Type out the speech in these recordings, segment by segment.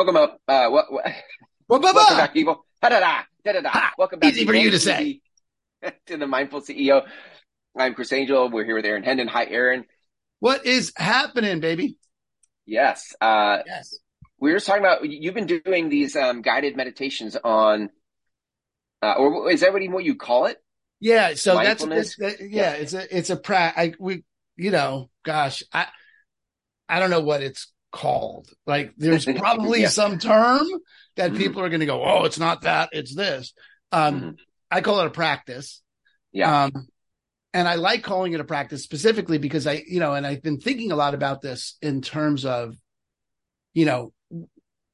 Welcome up. Uh, what, what, Well, bye welcome back, people. Da-da-da, da-da-da. Ha, Welcome back. easy for you to say. to the Mindful CEO. I'm Chris Angel. We're here with Aaron Hendon. Hi, Aaron. What is happening, baby? Yes. Uh, Yes. we were just talking about you've been doing these um, guided meditations on, uh, or is that what, what you call it? Yeah. So that's, that's that, yeah, It's a it's a pra. I we you know, gosh, I I don't know what it's called. Like, there's probably Yeah. some term that Mhm. people are going to go, oh, it's not that, it's this. Um, Mhm. I call it a practice. Yeah. Um, and I like calling it a practice specifically because I, you know, and I've been thinking a lot about this in terms of, you know,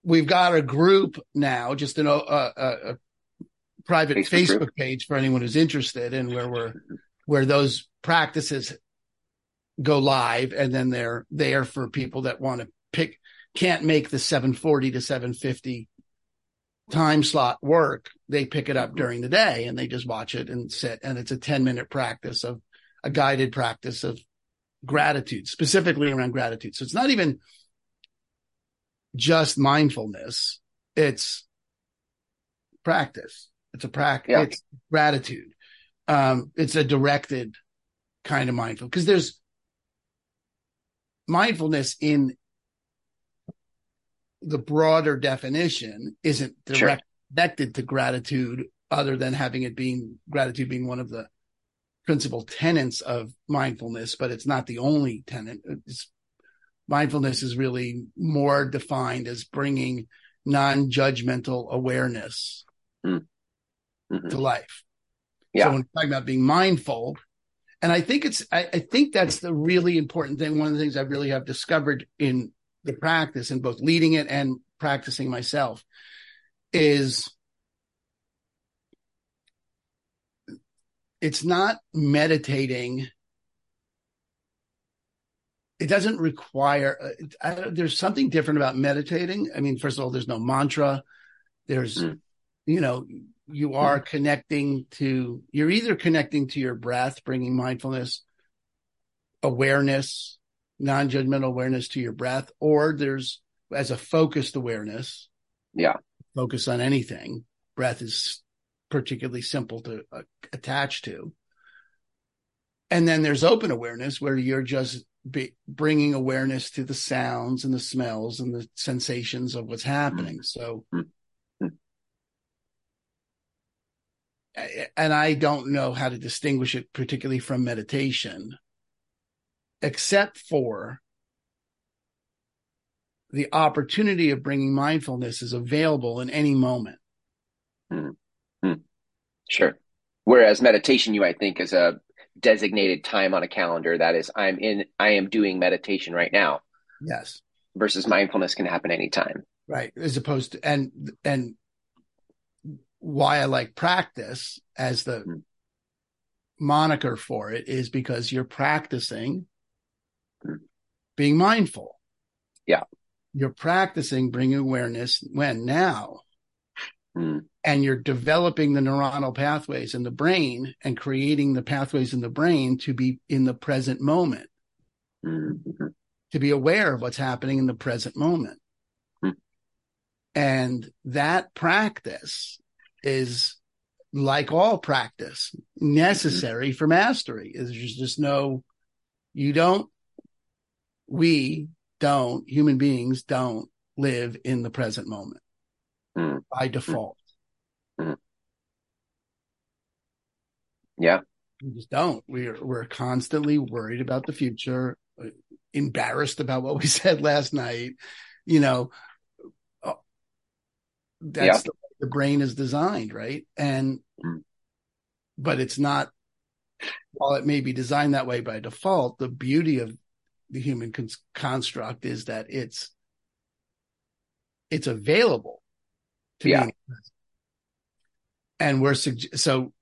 we've got a group now, just an, a, a, a private Facebook Facebook, page for anyone who's interested and where we're, where those practices go live and then they're there for people that want to pick, can't make the 740 to 750 time slot work. They pick it up Mhm. during the day and they just watch it and sit. And it's a 10 minute practice of a guided practice of gratitude, specifically around gratitude. So it's not even just mindfulness. It's practice. It's a practice. Yeah. It's gratitude. Um, it's a directed kind of mindful because there's mindfulness in the broader definition isn't Sure. connected to gratitude other than having it being gratitude being one of the principal tenets of mindfulness, but it's not the only tenet. It's, mindfulness is really more defined as bringing non-judgmental awareness Mhm. to life. Yeah. So when we're talking about being mindful, and I think it's, I, I think that's the really important thing. One of the things I really have discovered in the practice and both leading it and practicing myself is it's not meditating. It doesn't require, I, there's something different about meditating. I mean, first of all, there's no mantra. There's, Mm. you know, you are connecting to, you're either connecting to your breath, bringing mindfulness, awareness, non judgmental awareness to your breath, or there's as a focused awareness, Yeah. focus on anything. Breath is particularly simple to uh, attach to. And then there's open awareness where you're just be, bringing awareness to the sounds and the smells and the sensations of what's happening. So. And I don't know how to distinguish it particularly from meditation, except for the opportunity of bringing mindfulness is available in any moment. Sure. Whereas meditation, you might think is a designated time on a calendar. That is, I'm in, I am doing meditation right now Yes. versus mindfulness can happen anytime. right as opposed to and and why i like practice as the Mm. moniker for it is because you're practicing. Being mindful Yeah. you're practicing bringing awareness when now Mm. and you're developing the neuronal pathways in the brain and creating the pathways in the brain to be in the present moment Mhm. to be aware of what's happening in the present moment. Hmm. And that practice is like all practice necessary for mastery. Is there's just no, you don't, we don't, human beings don't live in the present moment Hmm. by default. Yeah. We just don't. We're we're constantly worried about the future, uh, embarrassed about what we said last night. You know, uh, that's Yeah. the way the brain is designed, right? And Mm. but it's not. While it may be designed that way by default, the beauty of the human con- construct is that it's it's available to Yeah. be. And we're sugge- so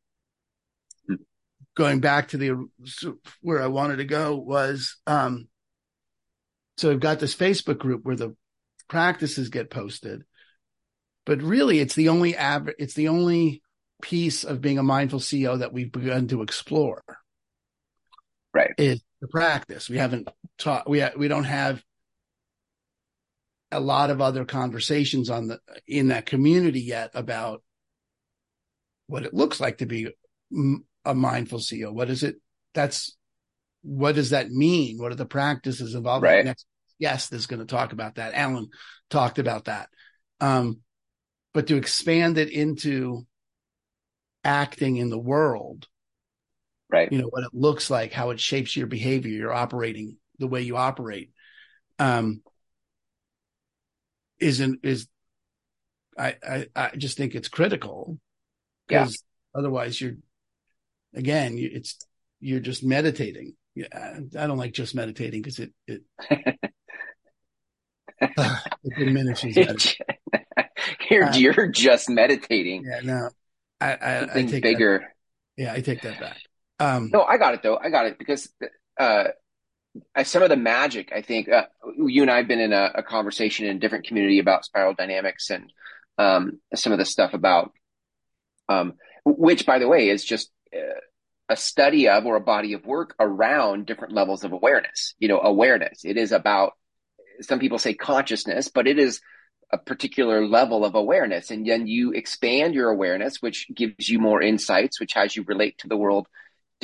going back to the where I wanted to go was um so we've got this Facebook group where the practices get posted, but really it's the only ab- it's the only piece of being a mindful CEO that we've begun to explore. Right. Is the practice. We haven't taught we ha- we don't have a lot of other conversations on the in that community yet about what it looks like to be a mindful CEO. What is it? That's what does that mean? What are the practices involved? Right. Next guest is going to talk about that. Alan talked about that. Um, but to expand it into acting in the world, right? You know what it looks like, how it shapes your behavior, your operating, the way you operate. Um, isn't is I, I I just think it's critical because yeah. otherwise you're again it's you're just meditating. Yeah, I don't like just meditating because it it, uh, it diminishes. you're uh, you're just meditating. Yeah, no, I I, I take bigger. That, yeah, I take that back. Um, no, I got it though. I got it because uh, some of the magic, I think, uh, you and I have been in a, a, conversation in a different community about spiral dynamics and um, some of the stuff about, um, which, by the way, is just uh, a study of or a body of work around different levels of awareness. You know, awareness. It is about, some people say consciousness, but it is a particular level of awareness. And then you expand your awareness, which gives you more insights, which has you relate to the world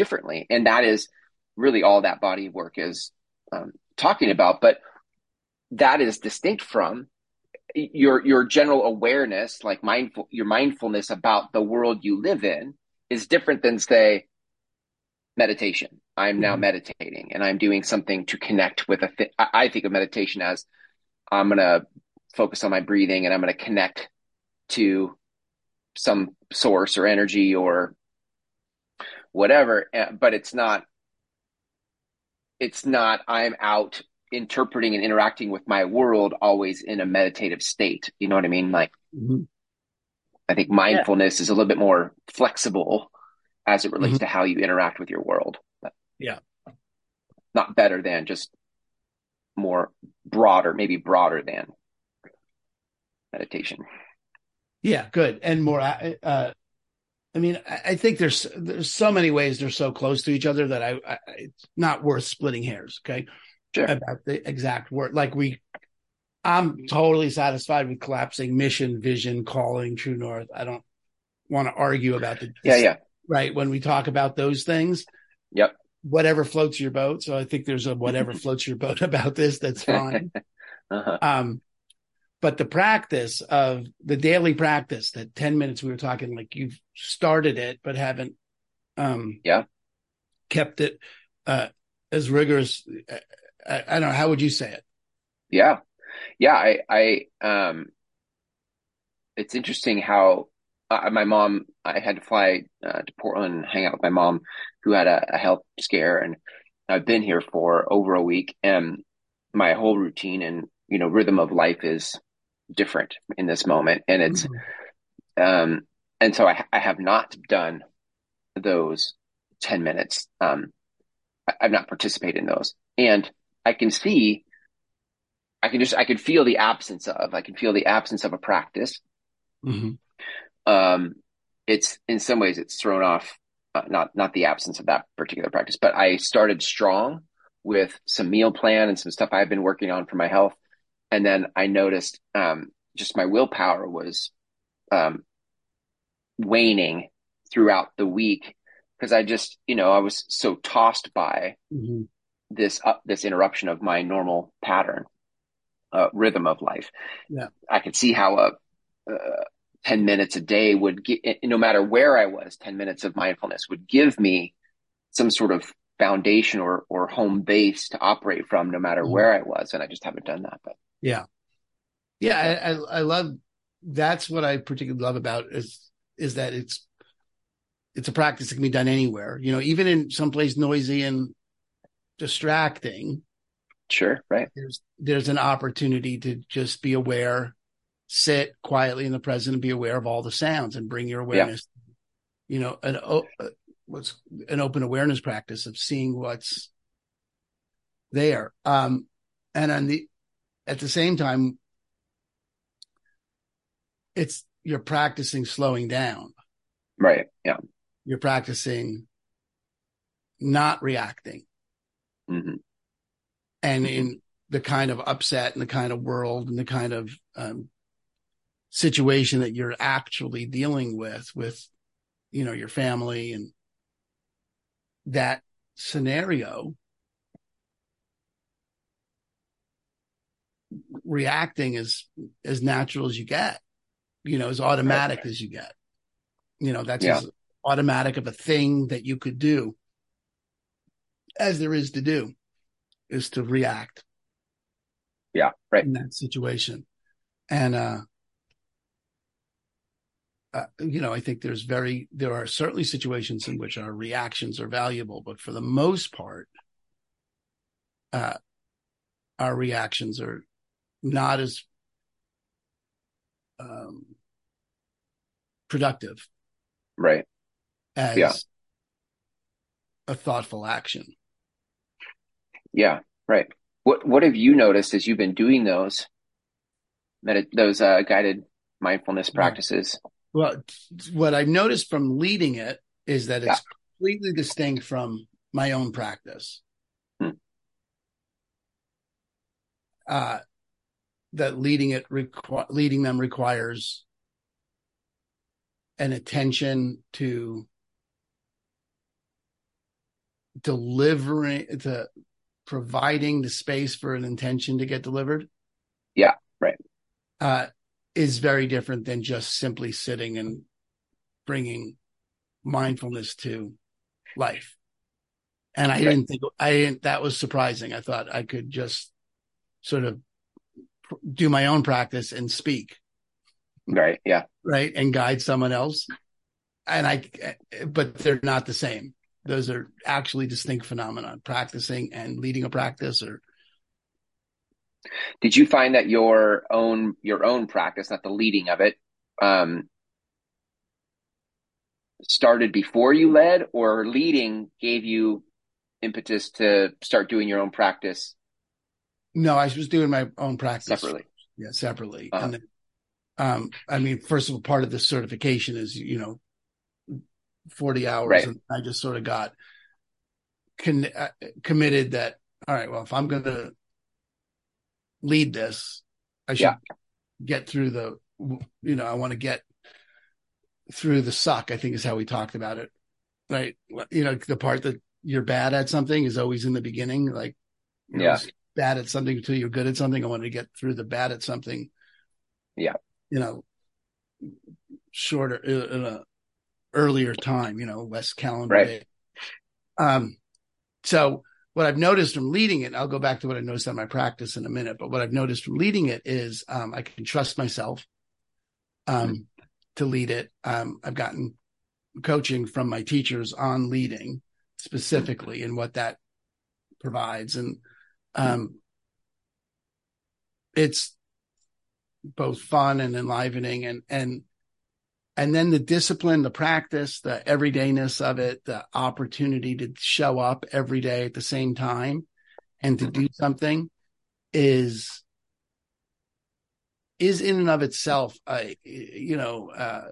differently. And that is really all that body of work is um, talking about. But that is distinct from your your general awareness, like mindful your mindfulness about the world you live in, is different than say meditation. I'm now mm-hmm. meditating and I'm doing something to connect with a. Th- I think of meditation as I'm gonna focus on my breathing and I'm gonna connect to some source or energy or whatever. Eh, but it's not it's not I'm out interpreting and interacting with my world always in a meditative state. You know what I mean? Like, mm-hmm. I think mindfulness yeah. is a little bit more flexible as it relates mm-hmm. to how you interact with your world. But yeah. Not better than just more broader, maybe broader than meditation. Yeah, good. And more, uh, uh I mean, I think there's there's so many ways they're so close to each other that I, I it's not worth splitting hairs. Okay, sure. About the exact word, like we, I'm totally satisfied with collapsing mission, vision, calling, true north. I don't want to argue about the yeah, yeah. Right when we talk about those things, yep. Whatever floats your boat. So I think there's a whatever floats your boat about this. That's fine. uh-huh. Um, but the practice of the daily practice that 10 minutes we were talking like you've started it but haven't um yeah. kept it uh as rigorous I, I, don't know how would you say it? Yeah. Yeah i i um it's interesting how uh, my mom i had to fly uh, to portland and hang out with my mom who had a, a health scare and i've been here for over a week and my whole routine and you know rhythm of life is different in this moment. And it's, mm-hmm. um, and so I, I have not done those 10 minutes. Um, I, I've not participated in those and I can see, I can just, I can feel the absence of, I can feel the absence of a practice. Mm-hmm. Um, it's in some ways it's thrown off, uh, not, not the absence of that particular practice, but I started strong with some meal plan and some stuff I've been working on for my health and then I noticed um, just my willpower was um, waning throughout the week because I just you know I was so tossed by mm-hmm. this uh, this interruption of my normal pattern uh, rhythm of life. Yeah, I could see how a, uh, 10 minutes a day would get no matter where I was 10 minutes of mindfulness would give me some sort of foundation or or home base to operate from no matter mm-hmm. where I was and I just haven't done that but yeah. Yeah. I, I, I love, that's what I particularly love about is, is that it's, it's a practice that can be done anywhere, you know, even in some place noisy and distracting. Sure. Right. There's, there's an opportunity to just be aware, sit quietly in the present and be aware of all the sounds and bring your awareness, yeah. you know, an, uh, what's an open awareness practice of seeing what's there. Um, and on the at the same time, it's you're practicing slowing down. Right. Yeah. You're practicing not reacting. Mm-hmm. And in the kind of upset and the kind of world and the kind of um, situation that you're actually dealing with with you know your family and that scenario reacting as as natural as you get you know as automatic as you get you know that's Yeah. as automatic of a thing that you could do as there is to do is to react Yeah. Right. in that situation. And, uh, uh, you know, I think there's very, there are certainly situations in which our reactions are valuable, but for the most part, uh, our reactions are not as, um, productive Right. as Yeah. a thoughtful action. Yeah. Right. What What have you noticed as you've been doing those medit those uh, guided mindfulness practices? Well, what I've noticed from leading it is that it's Yeah. completely distinct from my own practice. Hmm. Uh, that leading it requ- leading them requires an attention to delivering to providing the space for an intention to get delivered. Yeah, right. Uh, is very different than just simply sitting and bringing mindfulness to life. And I Right. didn't think I didn't, that was surprising. I thought I could just sort of do my own practice and speak, Right. Yeah. right. And guide someone else. And I, but they're not the same. Those are actually distinct phenomena, practicing and leading a practice or Did you find that your own your own practice, not the leading of it, um, started before you led, or leading gave you impetus to start doing your own practice no, I was doing my own practice separately? yeah, separately. Uh-huh. And then, um, I mean, first of all, part of the certification is, you know, 40 hours. Right. And I just sort of got con- uh, committed that, all right, well, if I'm going to lead this, I should Yeah. get through the, you know, I want to get through the suck, I think is how we talked about it. Right. You know, the part that you're bad at something is always in the beginning. Like, you know, Yeah. Bad at something until you're good at something. I wanted to get through the bad at something. Yeah. You know, shorter uh, in a earlier time, you know, less calendar Right. day. Um, so what I've noticed from leading it, I'll go back to what I noticed on my practice in a minute, but what I've noticed from leading it is, um, I can trust myself, um, to lead it. Um, I've gotten coaching from my teachers on leading specifically and what that provides. And, um, it's both fun and enlivening and, and, and then the discipline, the practice, the everydayness of it, the opportunity to show up every day at the same time and to do something is, is in and of itself, a, you know, uh,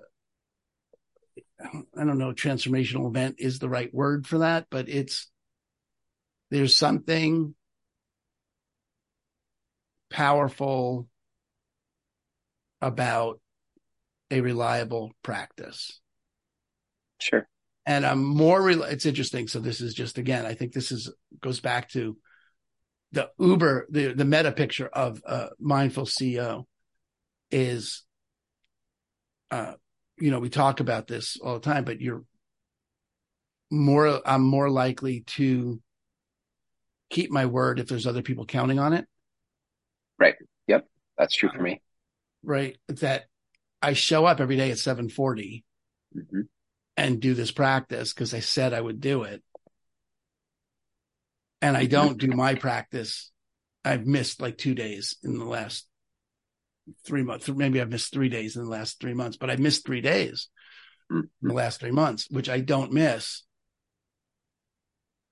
I don't know, transformational event is the right word for that, but it's, there's something powerful about a reliable practice. Sure. And I'm more, rel- it's interesting. So this is just, again, I think this is, goes back to the Uber, the, the meta picture of a mindful CEO is, uh, you know, we talk about this all the time, but you're more, I'm more likely to keep my word if there's other people counting on it. That's true for me. right? That I show up every day at 740 hmm and do this practice because I said I would do it. And I don't do my practice. I've missed like two days in the last three months. Maybe I've missed three days in the last three months, but I missed three days Mhm. in the last three months, which I don't miss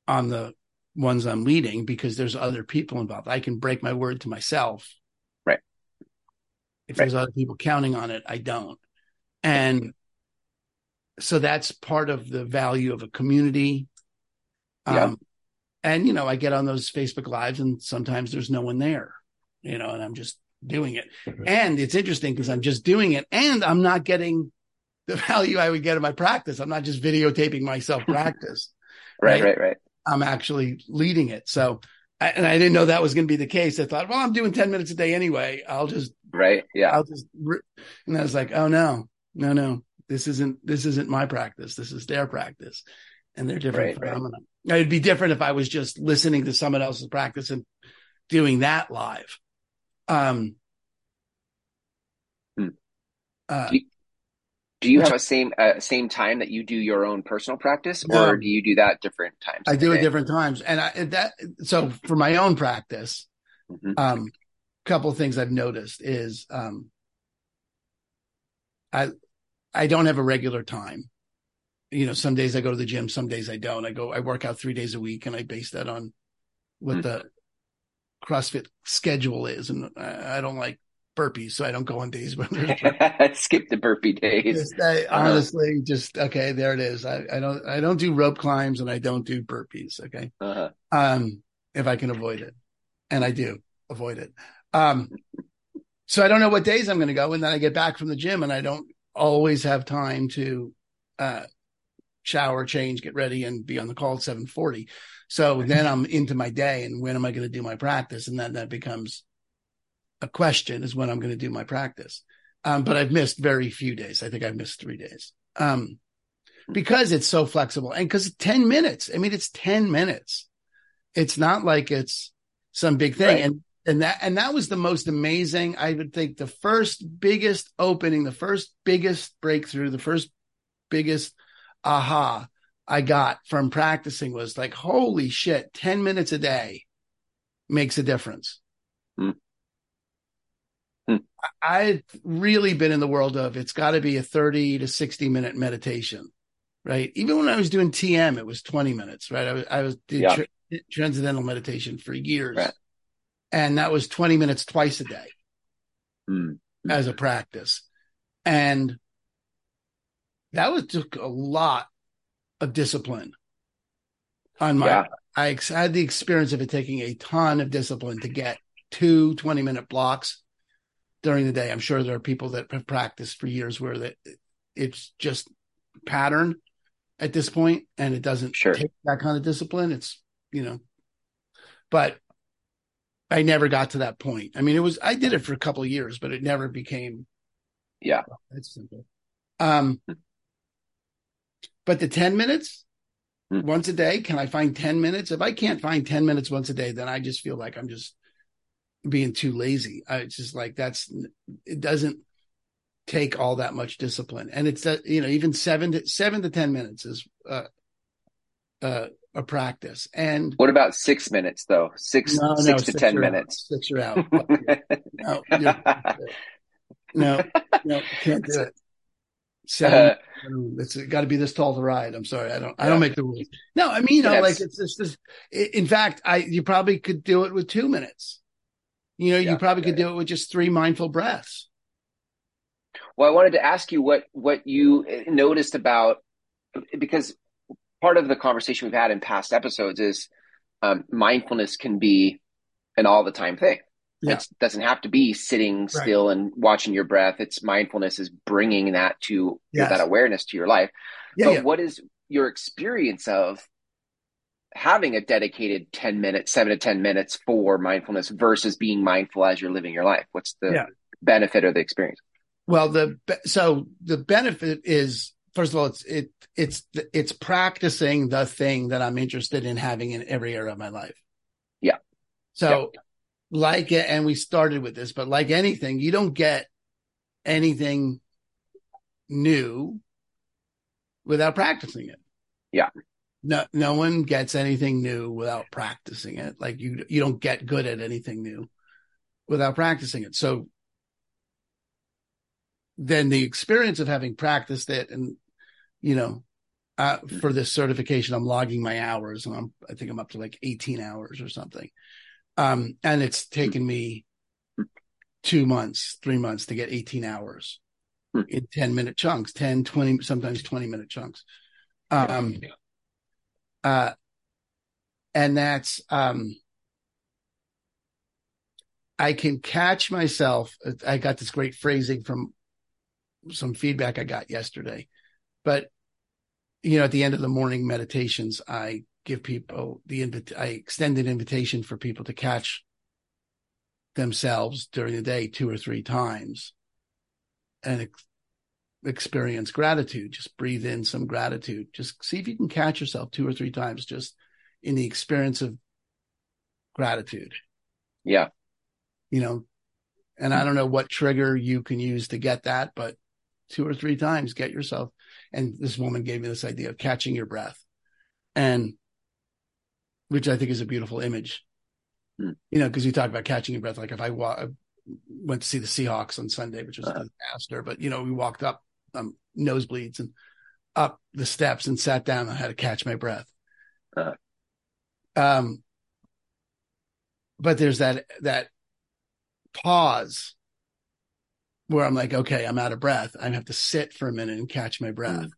on the ones I'm leading because there's other people involved. I can break my word to myself. Right. If Right. there's other people counting on it, I don't. And so that's part of the value of a community. Yeah. Um, and you know, I get on those Facebook lives and sometimes there's no one there, you know, and I'm just doing it. And it's interesting because I'm just doing it and I'm not getting the value I would get in my practice. I'm not just videotaping myself practice. right, right, right. I'm actually leading it. So, and I didn't know that was going to be the case. I thought, well, I'm doing 10 minutes a day anyway. I'll just, right. Yeah. I'll just, and I was like, oh no, no, no, this isn't, this isn't my practice. This is their practice and they're different right, phenomena. Right. It'd be different if I was just listening to someone else's practice and doing that live. Um, hmm. uh, do you, do you have a same uh, same time that you do your own personal practice, or do you do that different times? I do it different times, and I, that so for my own practice, mm-hmm. um, a couple of things I've noticed is um, I I don't have a regular time. You know, some days I go to the gym, some days I don't. I go, I work out three days a week, and I base that on what mm-hmm. the CrossFit schedule is, and I, I don't like burpees, so I don't go on days when there's skip the burpee days. Just, I, uh-huh. honestly, just okay, there it is. I, I, don't I don't do rope climbs and I don't do burpees. Okay, uh-huh. um, if I can avoid it, and I do avoid it. Um, so I don't know what days I'm going to go, and then I get back from the gym, and I don't always have time to uh, shower, change, get ready, and be on the call at seven forty. So then I'm into my day, and when am I going to do my practice? And then that becomes a question is when I'm going to do my practice. Um, but I've missed very few days. I think I've missed three days. Um, because it's so flexible and because 10 minutes. I mean, it's 10 minutes. It's not like it's some big thing. Right. And, and that, and that was the most amazing. I would think the first biggest opening, the first biggest breakthrough, the first biggest aha I got from practicing was like, holy shit, 10 minutes a day makes a difference. Mm. I've really been in the world of it's got to be a 30 to 60 minute meditation, right? Even when I was doing TM, it was 20 minutes, right? I was, I was did yeah. transcendental meditation for years. Right. And that was 20 minutes twice a day mm. as a practice. And that was took a lot of discipline on my, yeah. I had the experience of it taking a ton of discipline to get two 20 minute blocks during the day. I'm sure there are people that have practiced for years where that it's just pattern at this point and it doesn't sure. take that kind of discipline. It's, you know, but I never got to that point. I mean, it was, I did it for a couple of years, but it never became. Yeah. Well, that's simple. Um, but the 10 minutes mm. once a day, can I find 10 minutes? If I can't find 10 minutes once a day, then I just feel like I'm just being too lazy. I, it's just like that's it doesn't take all that much discipline, and it's that you know even seven to seven to ten minutes is uh, uh, a practice. And what about six minutes though? Six no, six no, to six ten minutes. Out. Six are out. no, no, no, can't do it. Seven. Uh, it's got to be this tall to ride. I'm sorry, I don't. Yeah. I don't make the rules. No, I mean, you know, like it's just. this. In fact, I you probably could do it with two minutes. You know, yeah, you probably could do it with just three mindful breaths. Well, I wanted to ask you what what you noticed about because part of the conversation we've had in past episodes is um, mindfulness can be an all the time thing. Yeah. It doesn't have to be sitting right. still and watching your breath. It's mindfulness is bringing that to yes. that awareness to your life. Yeah, but yeah. what is your experience of having a dedicated 10 minutes, seven to 10 minutes for mindfulness versus being mindful as you're living your life? What's the yeah. benefit of the experience? Well, the, so the benefit is, first of all, it's, it, it's, it's practicing the thing that I'm interested in having in every area of my life. Yeah. So yeah. like it, and we started with this, but like anything, you don't get anything new without practicing it. Yeah no no one gets anything new without practicing it. Like you you don't get good at anything new without practicing it. So then the experience of having practiced it and you know uh, for this certification i'm logging my hours and i'm i think i'm up to like 18 hours or something. Um and it's taken me two months three months to get 18 hours in 10 minute chunks 10 20 sometimes 20 minute chunks. Um uh, and that's um I can catch myself. I got this great phrasing from some feedback I got yesterday, but you know, at the end of the morning meditations, I give people the invite. I extend an invitation for people to catch themselves during the day two or three times and experience gratitude. Just breathe in some gratitude. Just see if you can catch yourself two or three times just in the experience of gratitude. Yeah. You know, and I don't know what trigger you can use to get that, but two or three times, get yourself. And this woman gave me this idea of catching your breath and which I think is a beautiful image, Hmm. you know, because you talk about catching your breath. Like if I wa- went to see the Seahawks on Sunday, which was Uh-huh. a disaster, but you know, we walked up um, nosebleeds and up the steps and sat down. I had to catch my breath. Uh-huh. Um, but there's that that pause where I'm like, okay, I'm out of breath. I have to sit for a minute and catch my breath.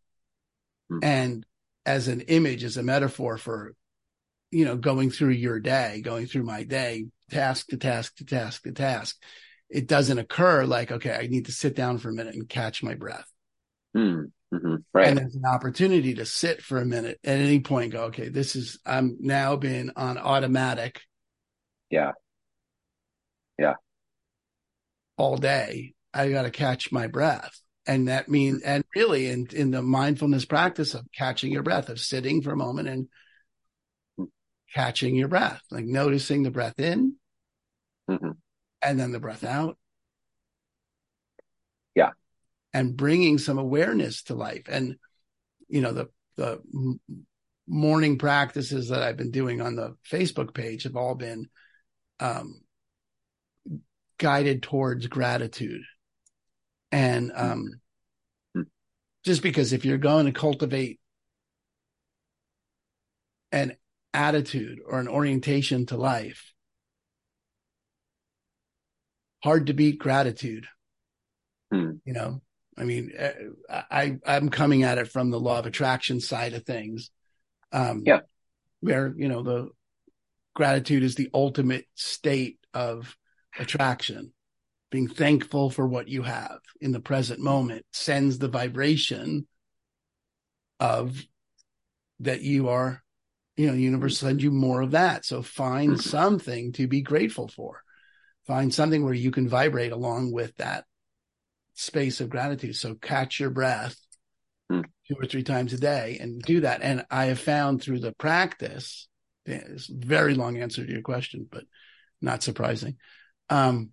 Mhm. And as an image, as a metaphor for, you know, going through your day, going through my day, task to task to task to task, it doesn't occur like, okay, I need to sit down for a minute and catch my breath. Mm, hmm Right. And there's an opportunity to sit for a minute at any point, go, okay, this is, I'm now being on automatic. Yeah. Yeah. All day. I got to catch my breath. And that means, and really in, in the mindfulness practice of catching your breath, of sitting for a moment and catching your breath, like noticing the breath in Mhm. and then the breath out. And bringing some awareness to life. And, you know, the, the morning practices that I've been doing on the Facebook page have all been, um, guided towards gratitude. And, um, Mhm. just because if you're going to cultivate an attitude or an orientation to life, hard to beat gratitude. Hmm. You know, I mean, uh, I, I'm coming at it from the law of attraction side of things. Um, Yeah. Where, you know, the gratitude is the ultimate state of attraction. Being thankful for what you have in the present moment sends the vibration of that you are, you know, the universe sends you more of that. So find Mhm. something to be grateful for. Find something where you can vibrate along with that space of gratitude. So catch your breath Hmm. two or three times a day and do that. And I have found through the practice, it's a very long answer to your question, but not surprising. Um,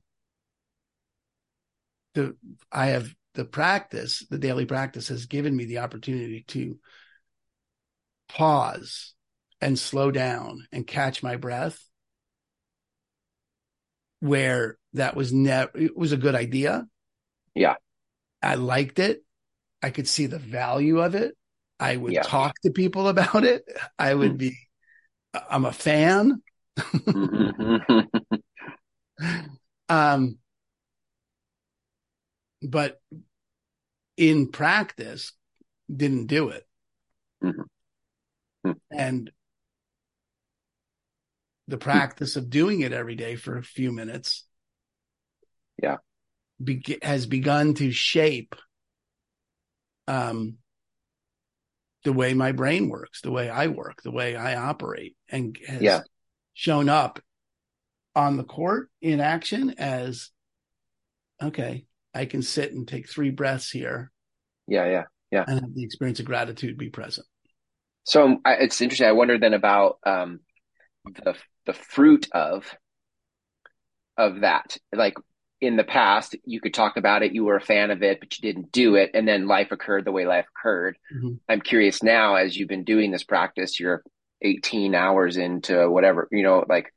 the, I have the practice, the daily practice has given me the opportunity to pause and slow down and catch my breath where that was never, it was a good idea. Yeah. I liked it. I could see the value of it. I would Yeah. talk to people about it. I would Hmm. be, I'm a fan. Mhm. Um, but in practice, didn't do it. Mhm. Hmm. And the practice of doing it every day for a few minutes, Yeah. Be- has begun to shape um, the way my brain works, the way I work, the way I operate, and has Yeah. shown up on the court in action as okay, I can sit and take three breaths here yeah. Yeah. Yeah. And have the experience of gratitude be present. So um, I, it's interesting. I wonder then about um, the the fruit of of that. Like in the past, you could talk about it. You were a fan of it, but you didn't do it, and then life occurred the way life occurred. Mhm. I'm curious now, as you've been doing this practice, you're 18 hours into whatever. You know, like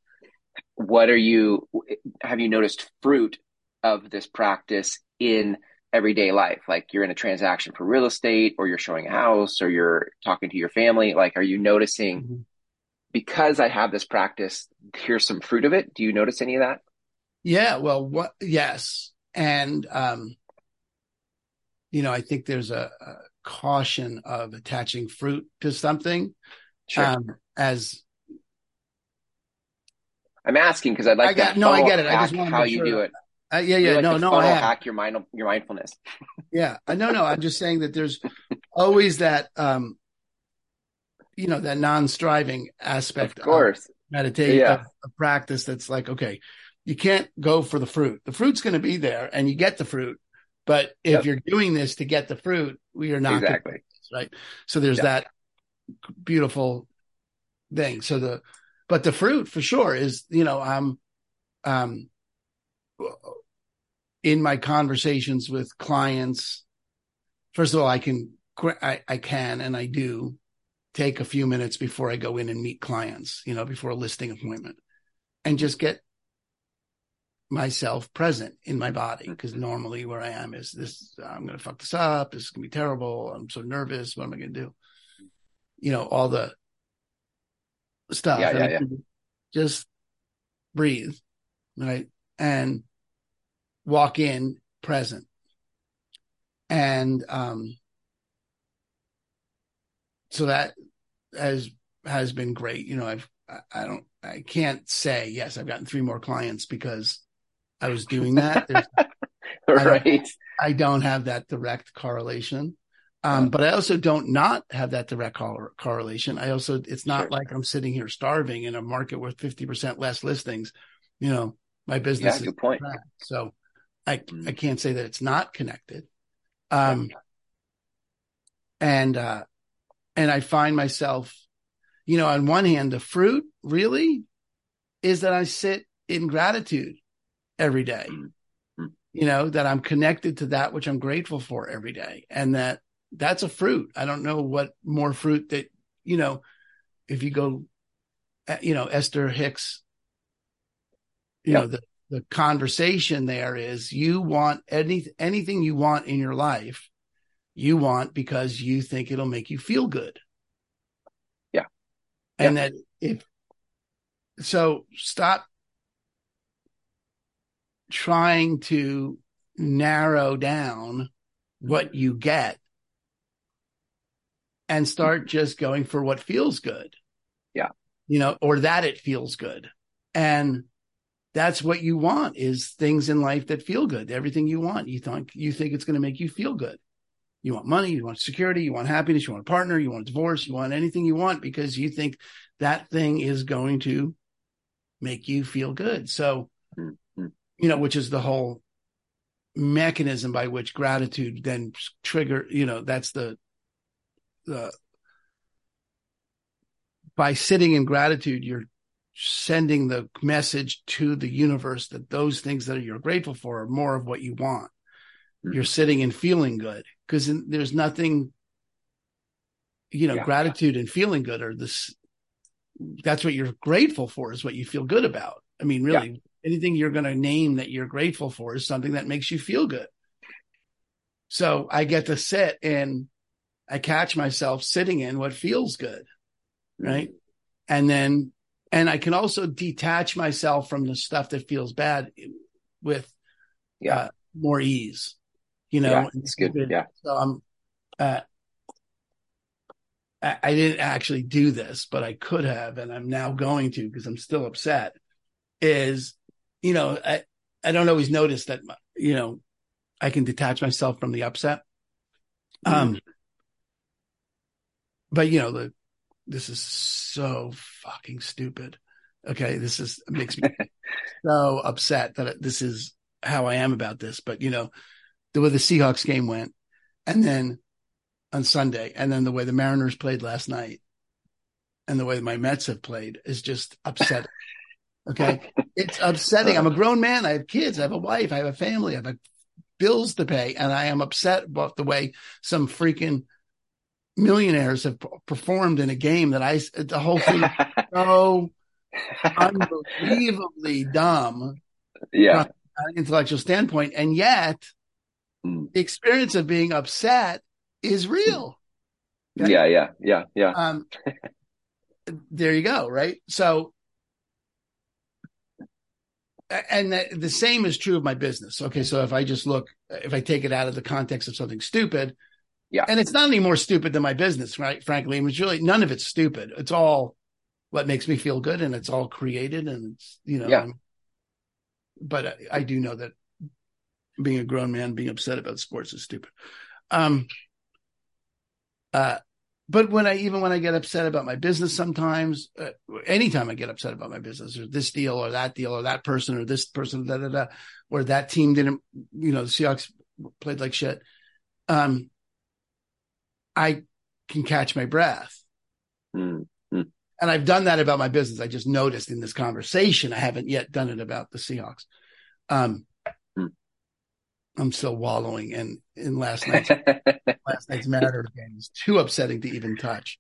what are you? Have you noticed fruit of this practice in everyday life? Like you're in a transaction for real estate, or you're showing a house, or you're talking to your family. Like, are you noticing? Mhm. because I have this practice, here's some fruit of it. Do you notice any of that? Yeah, well, what? Yes, and um, you know, I think there's a, a caution of attaching fruit to something Sure. um, as I'm asking because I'd like I got- to no, I get it. I just wanna how you do it. Uh, yeah, yeah, like no, no, I have. hack your mind, your mindfulness. yeah, uh, no, no, I'm just saying that there's always that, um, you know, that non-striving aspect Of course. meditate Yeah. of, of practice. That's like, okay, you can't go for the fruit. The fruit's going to be there, and you get the fruit. But if Yep. you're doing this to get the fruit, we are not Exactly. this, right. So there's Yeah. that beautiful thing. So the, but the fruit for sure is, you know, I'm, um, in my conversations with clients, first of all, I can, I, I can, and I do take a few minutes before I go in and meet clients, you know, before a listing appointment and just get myself present in my body. Cause normally where I am is this, I'm going to fuck this up. This is going to be terrible. I'm so nervous. What am I going to do? You know, all the stuff. Yeah, yeah, yeah. Just breathe. Right. And walk in present. And, um, so that has, has been great. You know, I've, I don't, I can't say, yes, I've gotten three more clients because I was doing that. Right. I don't have that direct correlation. Um, but I also don't not have that direct cor- correlation. I also, it's not Sure. like I'm sitting here starving in a market with 50% less listings. You know, my Yeah, business is good point. track. So I Mm. I can't say that it's not connected. Um and uh and I find myself, you know, on one hand, the fruit really is that I sit in gratitude every day. Mm. Mm. You know, that I'm connected to that which I'm grateful for every day. And that that's a fruit. I don't know what more fruit that, you know, if you go, uh, you know, Esther Hicks, you Yep. know, the, the conversation there is you want any, anything you want in your life, you want because you think it'll make you feel good. Yeah. And that if, so stop trying to narrow down what you get and start just going for what feels good. Yeah. You know, or that it feels good. And that's what you want is things in life that feel good. Everything you want, you think you think it's going to make you feel good. You want money, you want security, you want happiness, you want a partner, you want a divorce, you want anything you want because you think that thing is going to make you feel good. So, Mhm. You know, which is the whole mechanism by which gratitude then trigger, you know, that's the, the, by sitting in gratitude, you're sending the message to the universe that those things that you're grateful for are more of what you want. Mhm. You're sitting and feeling good because there's nothing, you know, Yeah. gratitude and feeling good are this. That's what you're grateful for is what you feel good about. I mean, really, anything you're going to name that you're grateful for is something that makes you feel good. So I get to sit and I catch myself sitting in what feels good. Right. And then, and I can also detach myself from the stuff that feels bad with Yeah. uh, more ease, you know, Yeah, it's good. Yeah. so I'm, uh, I, I didn't actually do this, but I could have, and I'm now going to because I'm still upset. Is, you know, I, I don't always notice that, you know, I can detach myself from the upset. Um, but you know, the, this is so fucking stupid. Okay. This is, makes me so upset that this is how I am about this. But you know, the way the Seahawks game went and then on Sunday and then the way the Mariners played last night and the way my Mets have played is just upsetting. Okay. It's upsetting. I'm a grown man. I have kids. I have a wife. I have a family. I have bills to pay. And I am upset about the way some freaking millionaires have performed in a game that I, the whole thing is so unbelievably dumb yeah. intellectual standpoint. And yet Mm. the experience of being upset is real. Okay. Yeah. Yeah. Yeah. Yeah. Um, there you go. Right. So, a- and the, the same is true of my business. Okay. So if I just look, if I take it out of the context of something stupid, Yeah. and it's not any more stupid than my business, right? Frankly, I mean, it's really none of it's stupid. It's all what makes me feel good and it's all created and it's, you know, Yeah. but I, I do know that being a grown man, being upset about sports is stupid. Um, uh, but when I, even when I get upset about my business, sometimes, uh, anytime I get upset about my business or this deal or that deal or that person or this person, da, da, da, or that team didn't, you know, the Seahawks played like shit. Um, I can catch my breath. Mm. And I've done that about my business. I just noticed in this conversation, I haven't yet done it about the Seahawks. Um. I'm still wallowing in, in last night's, last night's Matter game. It's too upsetting to even touch.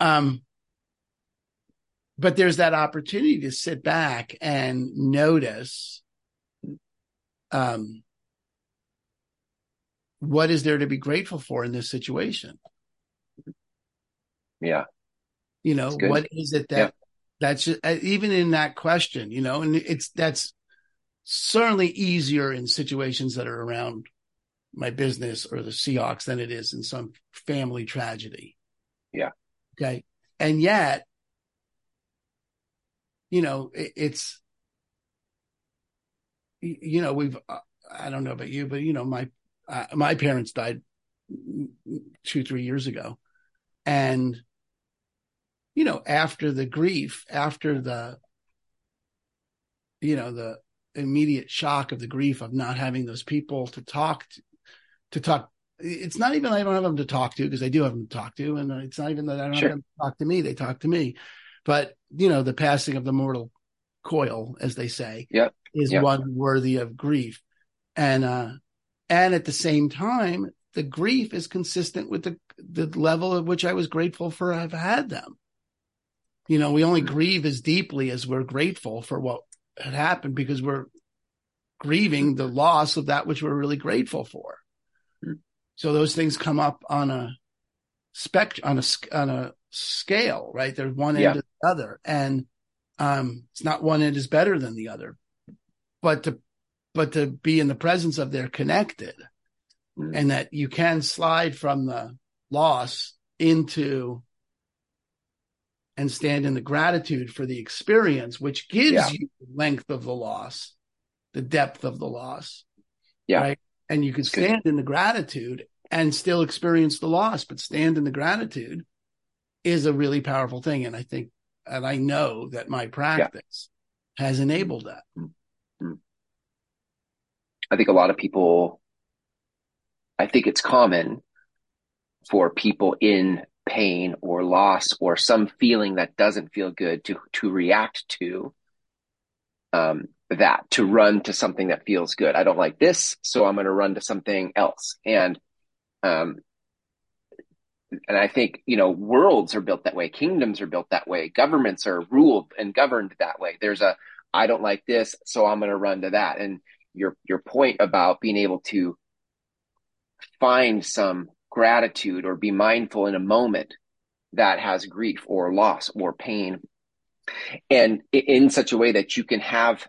Um, but there's that opportunity to sit back and notice, um, what is there to be grateful for in this situation? yeah. you know what is it that Yeah. that's just, uh, even in that question you know and it's that's certainly easier in situations that are around my business or the Seahawks than it is in some family tragedy. Yeah. okay. And yet you know it, it's you know we've uh, i don't know about you but you know my uh, my parents died two three years ago. And you know after the grief after the you know the immediate shock of the grief of not having those people to talk to, to talk it's not even i don't have them to talk to because i do have them to talk to and it's not even that i don't Sure. have them to talk to me they talk to me but you know the passing of the mortal coil as they say Yep. is Yep. one worthy of grief and uh and at the same time the grief is consistent with the the level at which i was grateful for i've had them you know we only Mhm. grieve as deeply as we're grateful for what had happened because we're grieving the loss of that which we're really grateful for Mhm. so those things come up on a spec on a on a scale right there's one end Yeah. to the other and um it's not one end is better than the other but to but to be in the presence of they're connected Mm. and that you can slide from the loss into and stand in the gratitude for the experience, which gives Yeah. you the length of the loss, the depth of the loss. Yeah. Right. And you can That's good. stand in the gratitude and still experience the loss, but stand in the gratitude is a really powerful thing. And I think, and I know that my practice has enabled that. I think a lot of people, I think it's common for people in pain or loss or some feeling that doesn't feel good to to react to um, that, to run to something that feels good. I don't like this, so I'm going to run to something else. And um, and I think you know worlds are built that way, kingdoms are built that way, governments are ruled and governed that way. There's a I don't like this, so I'm going to run to that. And your your point about being able to find some gratitude or be mindful in a moment that has grief or loss or pain. And in such a way that you can have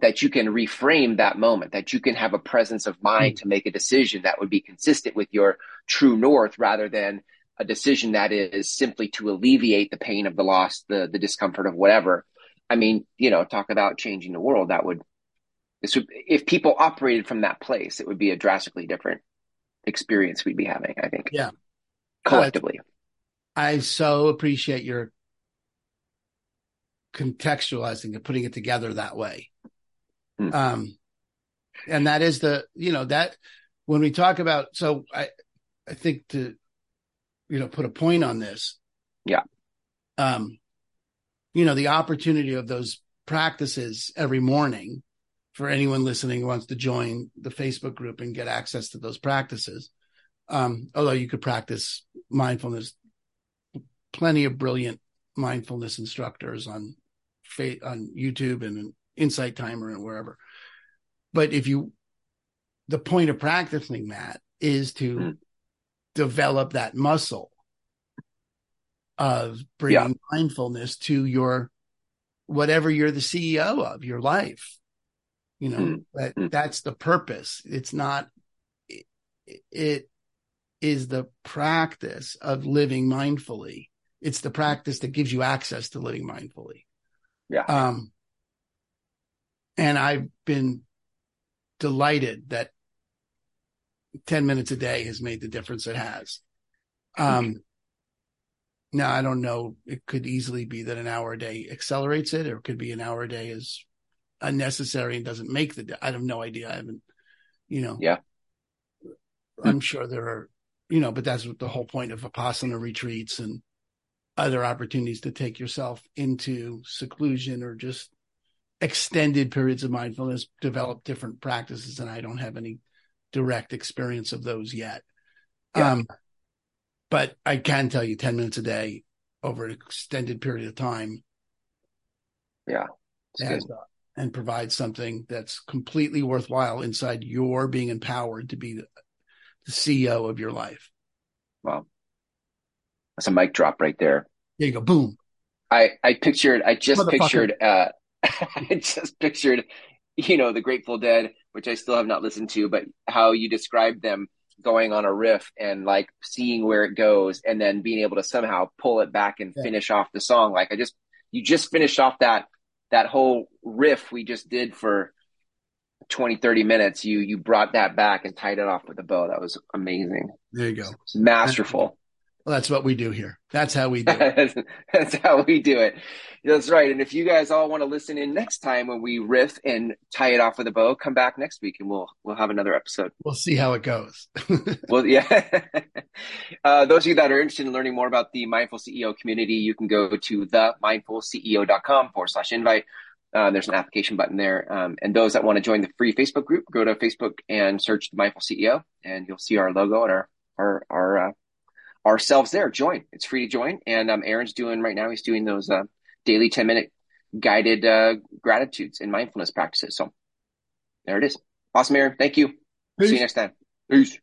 that you can reframe that moment that you can have a presence of mind hmm. to make a decision that would be consistent with your true north rather than a decision that is simply to alleviate the pain of the loss the the discomfort of whatever. I mean you know talk about changing the world. That would this would if people operated from that place it would be a drastically different experience we'd be having i think Yeah. collectively I so appreciate your contextualizing and putting it together that way. Hmm. Um, and that is the, you know, that when we talk about, so I, I think to, you know, put a point on this. Yeah. Um, you know, the opportunity of those practices every morning for anyone listening who wants to join the Facebook group and get access to those practices. Um, although you could practice mindfulness plenty of brilliant mindfulness instructors on on YouTube and Insight Timer and wherever. But if you, the point of practicing that is to Mm. develop that muscle of bringing mindfulness to your whatever you're the CEO of your life. You know Mm. that Mm. that's the purpose. It's not. It, it is the practice of living mindfully It's the practice that gives you access to living mindfully. Yeah. Um, and I've been delighted that 10 minutes a day has made the difference it has. Um, now I don't know. It could easily be that an hour a day accelerates it, or it could be an hour a day is unnecessary and doesn't make the. I have no idea. I haven't, you know. Yeah. I'm sure there are, you know, but that's what the whole point of Vipassana retreats and other opportunities to take yourself into seclusion or just extended periods of mindfulness, develop different practices. And I don't have any direct experience of those yet. Yeah. Um, but I can tell you 10 minutes a day over an extended period of time. Yeah. Has, and provide something that's completely worthwhile inside your being empowered to be the, the CEO of your life. Wow. That's a mic drop right there. There you go. Boom. I, I pictured, I just pictured, uh, I just pictured, you know, the Grateful Dead, which I still have not listened to, but how you described them going on a riff and like seeing where it goes and then being able to somehow pull it back and yeah. finish off the song. Like I just, you just finished off that, that whole riff we just did for 20, 30 minutes. You, you brought that back and tied it off with a bow. That was amazing. There you go. masterful. Well, that's what we do here. That's how we do it. that's how we do it. That's right. And if you guys all want to listen in next time when we riff and tie it off with a bow, come back next week and we'll we'll have another episode. We'll see how it goes. well, yeah. uh, those of you that are interested in learning more about the Mindful CEO community, you can go to themindfulceo.com forward slash invite. Uh, there's an application button there. Um, and those that want to join the free Facebook group, go to Facebook and search the Mindful CEO, and you'll see our logo and our our our uh, ourselves there. Join. It's free to join. And um, Aaron's doing right now. He's doing those uh, daily ten minute guided uh, gratitudes and mindfulness practices. So there it is. Awesome, Aaron. Thank you. Peace. See you next time. Peace.